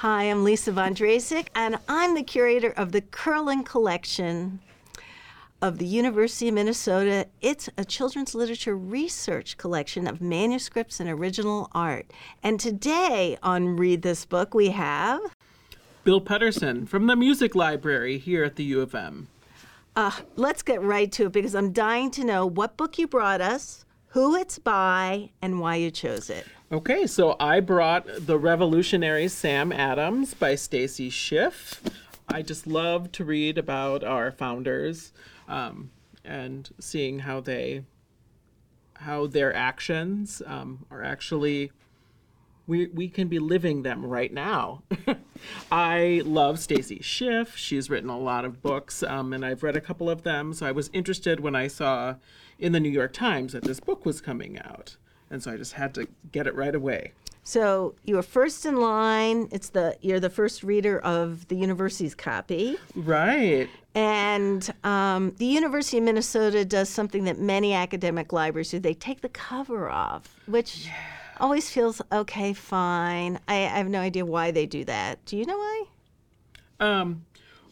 Hi, I'm Lisa Von Drasek, and I'm the curator of the Kerlan Collection of the University of Minnesota. It's a children's literature research collection of manuscripts and original art. And today on Read This Book, we have. Bill Pederson from the Music Library here at the U of M. Uh, let's get right to it because I'm dying to know what book you brought us, who it's by, and why you chose it. Okay, so I brought The Revolutionary Sam Adams by Stacy Schiff. I just love to read about our founders um, and seeing how they, how their actions um, are actually, we, we can be living them right now. I love Stacy Schiff. She's written a lot of books, um, and I've read a couple of them. So I was interested when I saw in the New York Times that this book was coming out and so I just had to get it right away. So you were first in line. It's the you're the first reader of the university's copy, right? And um, the University of Minnesota does something that many academic libraries do. They take the cover off, which yeah. Always feels okay, fine. I, I have no idea why they do that. Do you know why? Um,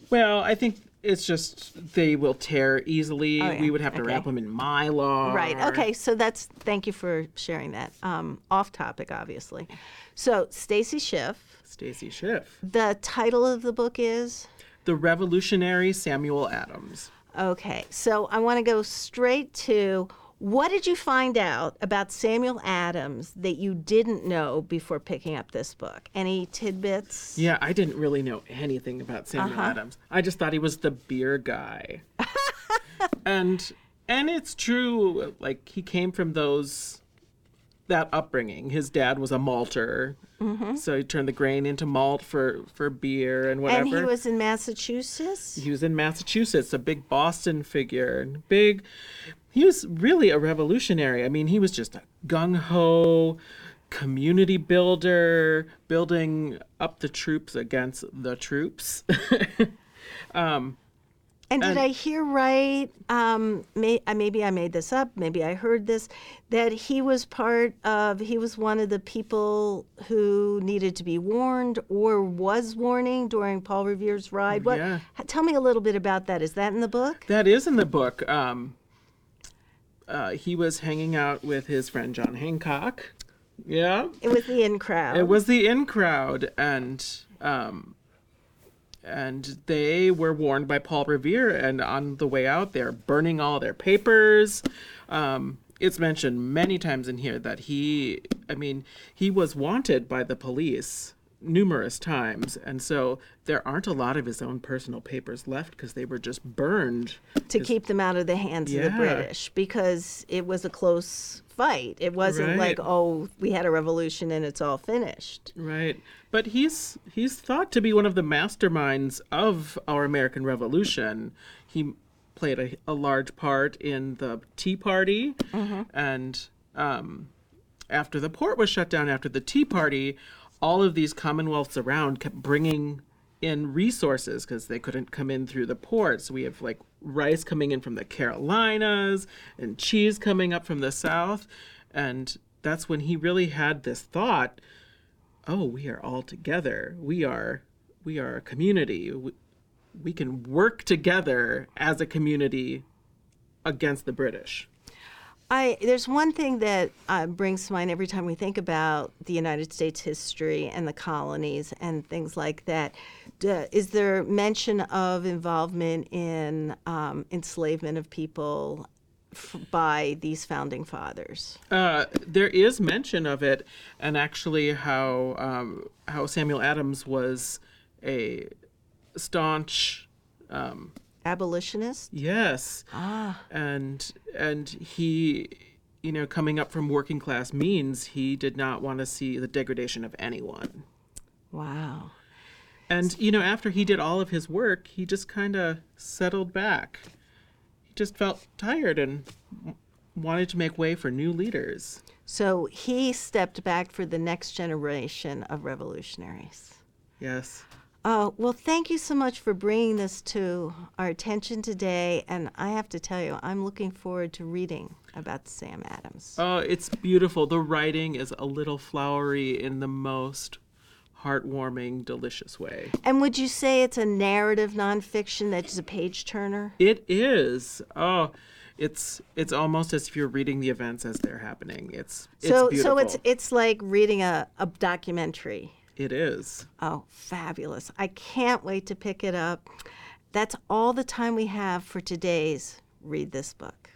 well, I think it's just they will tear easily. Oh, yeah. We would have to okay. wrap them in mylar. Right. Okay. So that's thank you for sharing that. Um, off topic, obviously. So Stacy Schiff. Stacy Schiff. The title of the book is The Revolutionary Samuel Adams. Okay. So I want to go straight to what did you find out about Samuel Adams that you didn't know before picking up this book? Any tidbits? Yeah, I didn't really know anything about Samuel uh-huh. Adams. I just thought he was the beer guy. and and it's true like he came from those that upbringing. His dad was a malter, mm-hmm. so he turned the grain into malt for for beer and whatever. And he was in Massachusetts. He was in Massachusetts, a big Boston figure, And big he was really a revolutionary. I mean, he was just a gung ho community builder, building up the troops against the troops. um, and did I hear right? Um, may, uh, maybe I made this up. Maybe I heard this that he was part of. He was one of the people who needed to be warned or was warning during Paul Revere's ride. What? Yeah. Tell me a little bit about that. Is that in the book? That is in the book. Um, uh, he was hanging out with his friend John Hancock. Yeah. It was the in crowd. It was the in crowd, and um, and they were warned by Paul Revere, and on the way out, they're burning all their papers. Um, it's mentioned many times in here that he, I mean, he was wanted by the police numerous times, and so there aren't a lot of his own personal papers left because they were just burned to keep them out of the hands yeah. of the British because it was a close fight. It wasn't right. like oh we had a revolution and it's all finished. Right, but he's he's thought to be one of the masterminds of our American Revolution. He played a, a large part in the Tea Party mm-hmm. and. Um, after the port was shut down after the Tea Party, all of these commonwealths around kept bringing in resources because they couldn't come in through the ports. We have like rice coming in from the Carolinas and cheese coming up from the south. And that's when he really had this thought oh, we are all together. We are we are a community. We, we can work together as a community against the British. I there's one thing that uh, brings to mind every time we think about the United States history and the colonies and things like that. Is there mention of involvement in um, enslavement of people by these founding fathers? Uh, there is mention of it, and actually how um, how Samuel Adams was a staunch. Um, abolitionist? Yes. Ah. And and he you know, coming up from working class means he did not want to see the degradation of anyone. Wow. And you know, after he did all of his work, he just kind of settled back. He just felt tired and wanted to make way for new leaders. So he stepped back for the next generation of revolutionaries. Yes. Uh, well, thank you so much for bringing this to our attention today. And I have to tell you, I'm looking forward to reading about Sam Adams. Oh, it's beautiful. The writing is a little flowery in the most heartwarming, delicious way. And would you say it's a narrative nonfiction that's a page turner? It is. Oh, it's it's almost as if you're reading the events as they're happening. It's it's So beautiful. so it's it's like reading a, a documentary. It is. Oh, fabulous. I can't wait to pick it up. That's all the time we have for today's Read This Book.